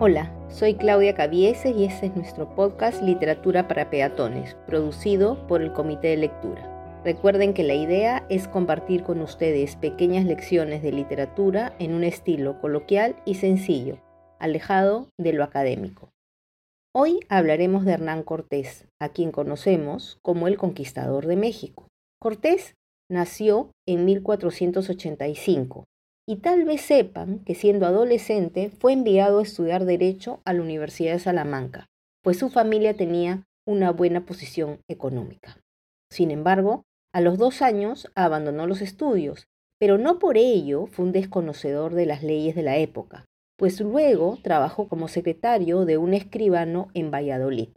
Hola, soy Claudia Cavieses y este es nuestro podcast Literatura para Peatones, producido por el Comité de Lectura. Recuerden que la idea es compartir con ustedes pequeñas lecciones de literatura en un estilo coloquial y sencillo, alejado de lo académico. Hoy hablaremos de Hernán Cortés, a quien conocemos como el conquistador de México. Cortés nació en 1485 y tal vez sepan que siendo adolescente fue enviado a estudiar Derecho a la Universidad de Salamanca, pues su familia tenía una buena posición económica. Sin embargo, a los dos años abandonó los estudios, pero no por ello fue un desconocedor de las leyes de la época, pues luego trabajó como secretario de un escribano en Valladolid.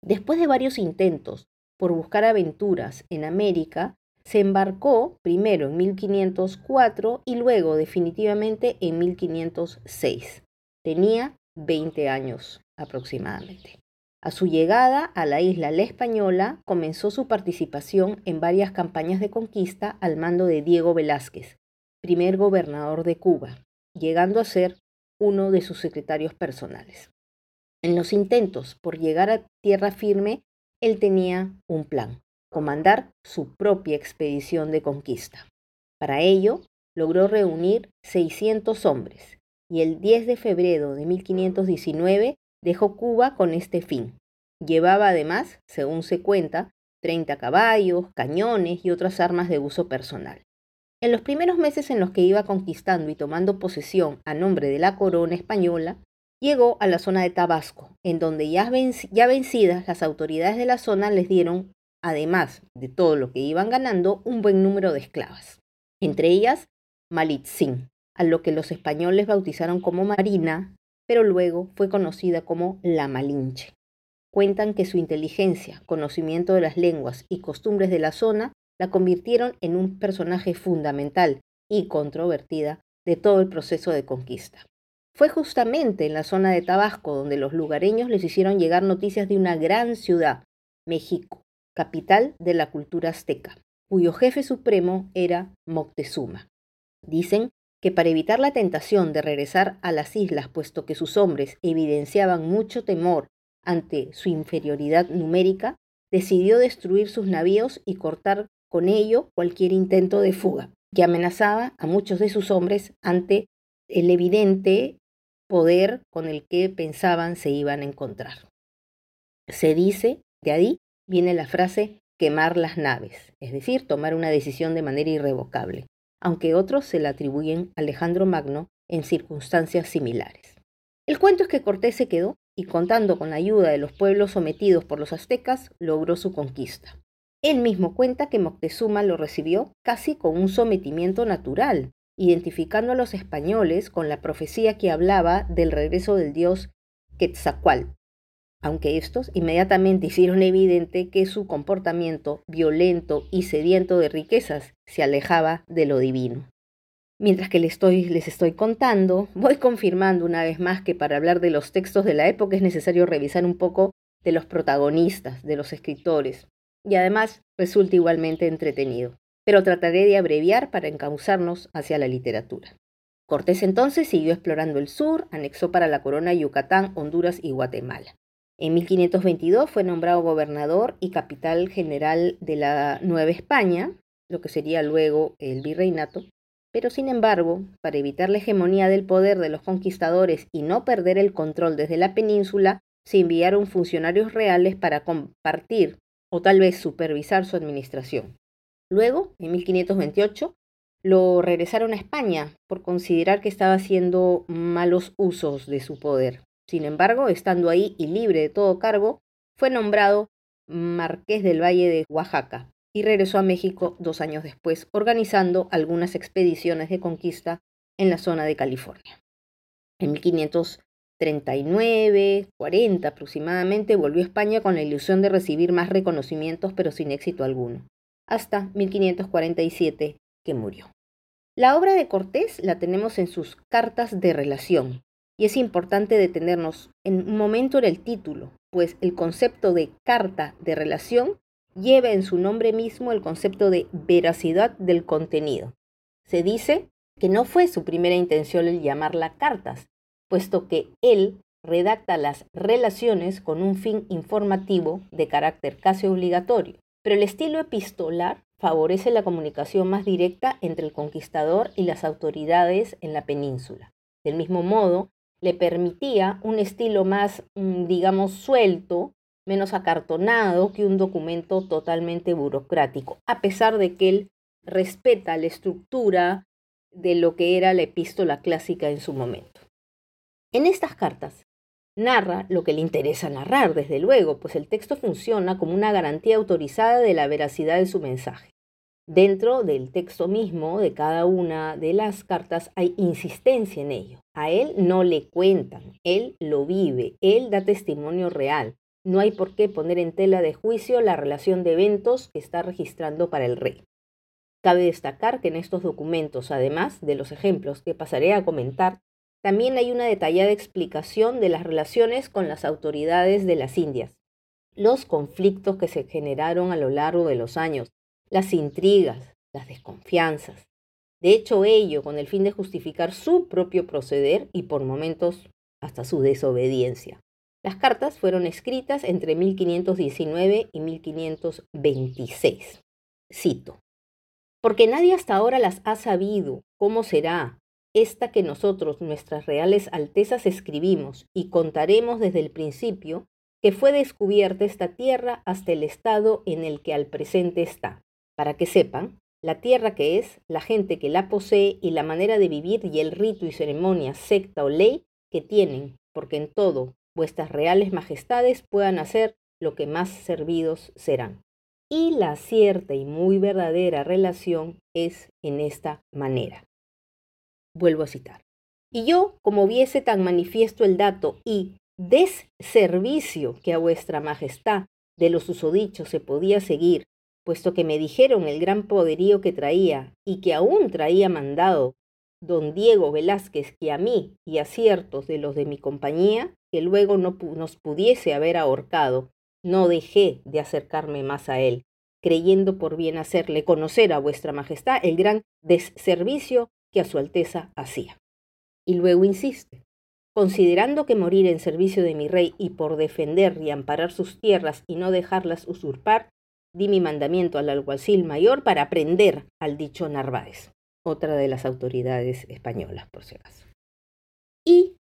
Después de varios intentos por buscar aventuras en América, se embarcó primero en 1504 y luego definitivamente en 1506. Tenía 20 años aproximadamente. A su llegada a la isla La Española comenzó su participación en varias campañas de conquista al mando de Diego Velázquez, primer gobernador de Cuba, llegando a ser uno de sus secretarios personales. En los intentos por llegar a tierra firme, él tenía un plan comandar su propia expedición de conquista. Para ello, logró reunir 600 hombres y el 10 de febrero de 1519 dejó Cuba con este fin. Llevaba además, según se cuenta, 30 caballos, cañones y otras armas de uso personal. En los primeros meses en los que iba conquistando y tomando posesión a nombre de la corona española, llegó a la zona de Tabasco, en donde ya, ya vencidas las autoridades de la zona les dieron además de todo lo que iban ganando, un buen número de esclavas, entre ellas Malitzin, a lo que los españoles bautizaron como Marina, pero luego fue conocida como la Malinche. Cuentan que su inteligencia, conocimiento de las lenguas y costumbres de la zona la convirtieron en un personaje fundamental y controvertida de todo el proceso de conquista. Fue justamente en la zona de Tabasco donde los lugareños les hicieron llegar noticias de una gran ciudad, México, capital de la cultura azteca, cuyo jefe supremo era Moctezuma. Dicen que para evitar la tentación de regresar a las islas, puesto que sus hombres evidenciaban mucho temor ante su inferioridad numérica, decidió destruir sus navíos y cortar con ello cualquier intento de fuga, que amenazaba a muchos de sus hombres ante el evidente poder con el que pensaban se iban a encontrar. Se dice de ahí viene la frase quemar las naves, es decir, tomar una decisión de manera irrevocable, aunque otros se la atribuyen a Alejandro Magno en circunstancias similares. El cuento es que Cortés se quedó y contando con la ayuda de los pueblos sometidos por los aztecas, logró su conquista. Él mismo cuenta que Moctezuma lo recibió casi con un sometimiento natural, identificando a los españoles con la profecía que hablaba del regreso del dios Quetzalcoatl, aunque estos inmediatamente hicieron evidente que su comportamiento violento y sediento de riquezas se alejaba de lo divino. Mientras que les estoy, les estoy contando, voy confirmando una vez más que para hablar de los textos de la época es necesario revisar un poco de los protagonistas, de los escritores, y además resulta igualmente entretenido, pero trataré de abreviar para encauzarnos hacia la literatura. Cortés entonces siguió explorando el sur, anexó para la corona Yucatán, Honduras y Guatemala. En 1522 fue nombrado gobernador y capital general de la Nueva España, lo que sería luego el virreinato, pero sin embargo, para evitar la hegemonía del poder de los conquistadores y no perder el control desde la península, se enviaron funcionarios reales para compartir o tal vez supervisar su administración. Luego, en 1528, lo regresaron a España por considerar que estaba haciendo malos usos de su poder. Sin embargo, estando ahí y libre de todo cargo, fue nombrado Marqués del Valle de Oaxaca y regresó a México dos años después, organizando algunas expediciones de conquista en la zona de California. En 1539, 40 aproximadamente, volvió a España con la ilusión de recibir más reconocimientos, pero sin éxito alguno, hasta 1547 que murió. La obra de Cortés la tenemos en sus cartas de relación, y es importante detenernos en un momento en el título, pues el concepto de carta de relación lleva en su nombre mismo el concepto de veracidad del contenido. Se dice que no fue su primera intención el llamarla cartas, puesto que él redacta las relaciones con un fin informativo de carácter casi obligatorio, pero el estilo epistolar favorece la comunicación más directa entre el conquistador y las autoridades en la península. Del mismo modo, le permitía un estilo más, mm, digamos, suelto, menos acartonado que un documento totalmente burocrático, a pesar de que él respeta la estructura de lo que era la epístola clásica en su momento. En estas cartas narra lo que le interesa narrar, desde luego, pues el texto funciona como una garantía autorizada de la veracidad de su mensaje. Dentro del texto mismo de cada una de las cartas hay insistencia en ello. A él no le cuentan, él lo vive, él da testimonio real. No hay por qué poner en tela de juicio la relación de eventos que está registrando para el rey. Cabe destacar que en estos documentos, además de los ejemplos que pasaré a comentar, también hay una detallada explicación de las relaciones con las autoridades de las Indias, los conflictos que se generaron a lo largo de los años, las intrigas, las desconfianzas. De hecho, ello con el fin de justificar su propio proceder y por momentos hasta su desobediencia. Las cartas fueron escritas entre 1519 y 1526. Cito. Porque nadie hasta ahora las ha sabido cómo será esta que nosotros, nuestras reales altezas, escribimos y contaremos desde el principio que fue descubierta esta tierra hasta el estado en el que al presente está para que sepan la tierra que es, la gente que la posee y la manera de vivir y el rito y ceremonia, secta o ley que tienen, porque en todo vuestras reales majestades puedan hacer lo que más servidos serán. Y la cierta y muy verdadera relación es en esta manera. Vuelvo a citar. Y yo, como viese tan manifiesto el dato y desservicio que a vuestra majestad de los usodichos se podía seguir puesto que me dijeron el gran poderío que traía y que aún traía mandado don Diego Velázquez que a mí y a ciertos de los de mi compañía, que luego no nos pudiese haber ahorcado, no dejé de acercarme más a él, creyendo por bien hacerle conocer a vuestra majestad el gran deservicio que a su alteza hacía. Y luego insiste, considerando que morir en servicio de mi rey y por defender y amparar sus tierras y no dejarlas usurpar, di mi mandamiento al alguacil mayor para aprender al dicho Narváez, otra de las autoridades españolas, por si acaso. Y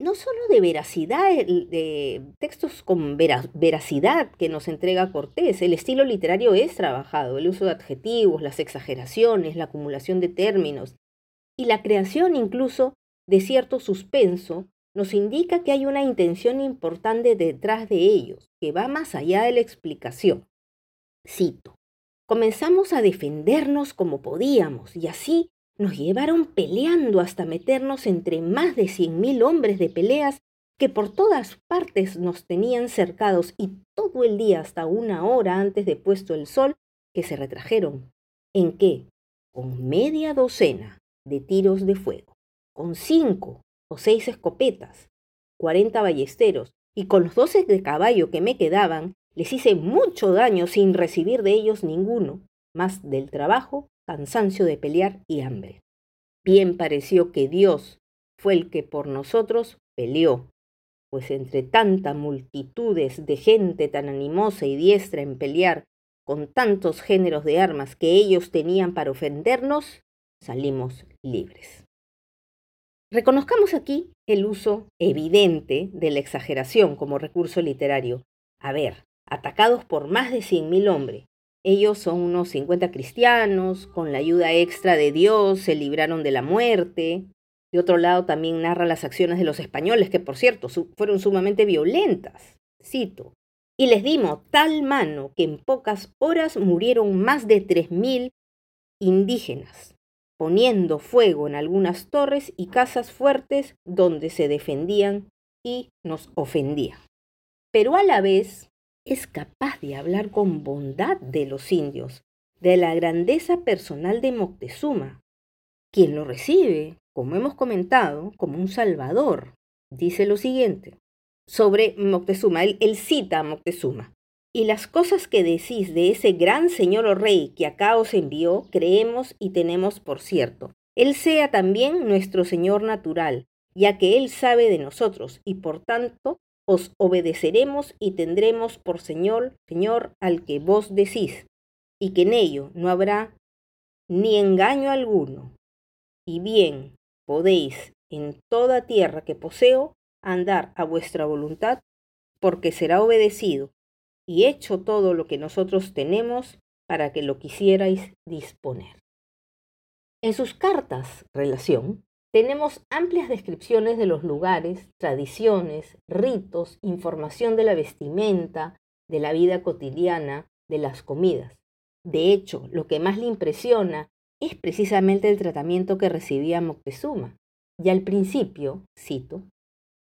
no solo de veracidad, de textos con veracidad que nos entrega Cortés, el estilo literario es trabajado, el uso de adjetivos, las exageraciones, la acumulación de términos y la creación incluso de cierto suspenso nos indica que hay una intención importante detrás de ellos, que va más allá de la explicación. Cito. Comenzamos a defendernos como podíamos y así nos llevaron peleando hasta meternos entre más de cien mil hombres de peleas que por todas partes nos tenían cercados y todo el día hasta una hora antes de puesto el sol que se retrajeron. ¿En qué? Con media docena de tiros de fuego, con cinco o seis escopetas, cuarenta ballesteros y con los doce de caballo que me quedaban, les hice mucho daño sin recibir de ellos ninguno, más del trabajo, cansancio de pelear y hambre. Bien pareció que Dios fue el que por nosotros peleó, pues entre tanta multitudes de gente tan animosa y diestra en pelear, con tantos géneros de armas que ellos tenían para ofendernos, salimos libres. Reconozcamos aquí el uso evidente de la exageración como recurso literario. A ver, atacados por más de 100.000 hombres. Ellos son unos 50 cristianos, con la ayuda extra de Dios se libraron de la muerte. De otro lado también narra las acciones de los españoles, que por cierto fueron sumamente violentas. Cito, y les dimos tal mano que en pocas horas murieron más de 3.000 indígenas, poniendo fuego en algunas torres y casas fuertes donde se defendían y nos ofendían. Pero a la vez es capaz de hablar con bondad de los indios, de la grandeza personal de Moctezuma, quien lo recibe, como hemos comentado, como un salvador. Dice lo siguiente sobre Moctezuma, él, cita a Moctezuma. Y las cosas que decís de ese gran señor o rey que acá os envió, creemos y tenemos por cierto. Él sea también nuestro Señor natural, ya que Él sabe de nosotros y por tanto os obedeceremos y tendremos por Señor, Señor al que vos decís, y que en ello no habrá ni engaño alguno. Y bien podéis en toda tierra que poseo andar a vuestra voluntad, porque será obedecido y hecho todo lo que nosotros tenemos para que lo quisierais disponer. En sus cartas, relación, tenemos amplias descripciones de los lugares, tradiciones, ritos, información de la vestimenta, de la vida cotidiana, de las comidas. De hecho, lo que más le impresiona es precisamente el tratamiento que recibía Moctezuma. Y al principio, cito,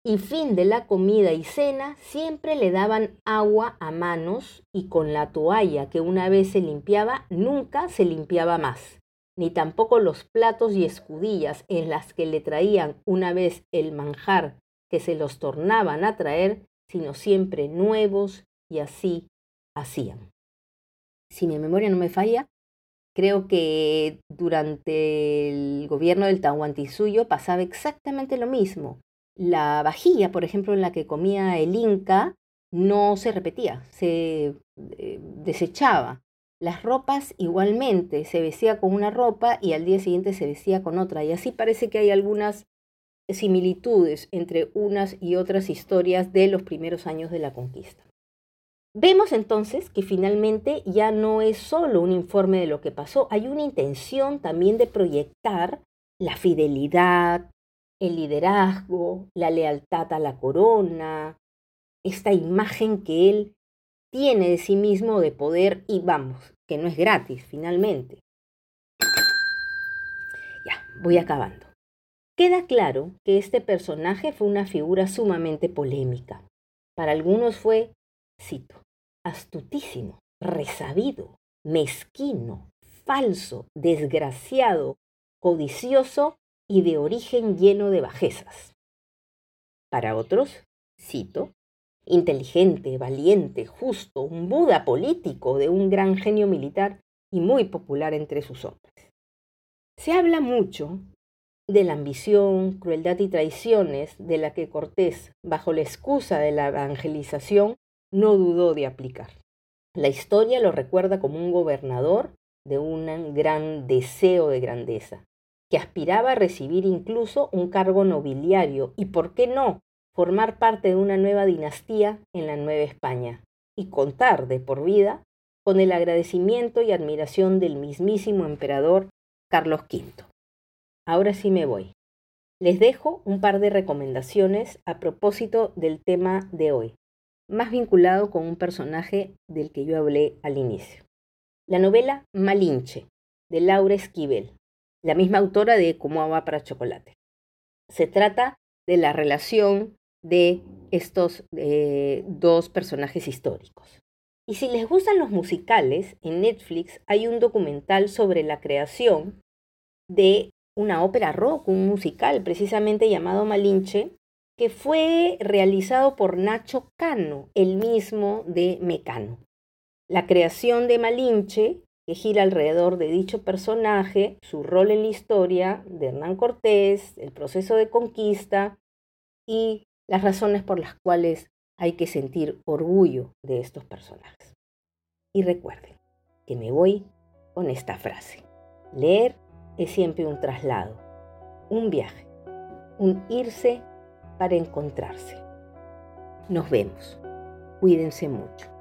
y fin de la comida y cena siempre le daban agua a manos y con la toalla que una vez se limpiaba nunca se limpiaba más, ni tampoco los platos y escudillas en las que le traían una vez el manjar que se los tornaban a traer, sino siempre nuevos y así hacían. Si mi memoria no me falla, creo que durante el gobierno del Tahuantinsuyo pasaba exactamente lo mismo la vajilla, por ejemplo, en la que comía el Inca, no se repetía, se eh, desechaba. Las ropas igualmente, se vestía con una ropa y al día siguiente se vestía con otra. Y así parece que hay algunas similitudes entre unas y otras historias de los primeros años de la conquista. Vemos entonces que finalmente ya no es solo un informe de lo que pasó, hay una intención también de proyectar la fidelidad, el liderazgo, la lealtad a la corona, esta imagen que él tiene de sí mismo de poder y vamos, que no es gratis finalmente. Ya, voy acabando. Queda claro que este personaje fue una figura sumamente polémica. Para algunos fue, cito, astutísimo, resabido, mezquino, falso, desgraciado, codicioso y de origen lleno de bajezas. Para otros, cito, inteligente, valiente, justo, un Buda político de un gran genio militar y muy popular entre sus hombres. Se habla mucho de la ambición, crueldad y traiciones de la que Cortés, bajo la excusa de la evangelización, no dudó de aplicar. La historia lo recuerda como un gobernador de un gran deseo de grandeza, que aspiraba a recibir incluso un cargo nobiliario y, ¿por qué no?, formar parte de una nueva dinastía en la Nueva España y contar de por vida con el agradecimiento y admiración del mismísimo emperador Carlos V. Ahora sí me voy. Les dejo un par de recomendaciones a propósito del tema de hoy, más vinculado con un personaje del que yo hablé al inicio. La novela Malinche, de Laura Esquivel, la misma autora de Como agua para chocolate. Se trata de la relación de estos eh, dos personajes históricos. Y si les gustan los musicales, en Netflix hay un documental sobre la creación de una ópera rock, un musical precisamente llamado Malinche, que fue realizado por Nacho Cano, el mismo de Mecano. La creación de Malinche que gira alrededor de dicho personaje, su rol en la historia de Hernán Cortés, el proceso de conquista y las razones por las cuales hay que sentir orgullo de estos personajes. Y recuerden que me voy con esta frase. Leer es siempre un traslado, un viaje, un irse para encontrarse. Nos vemos. Cuídense mucho.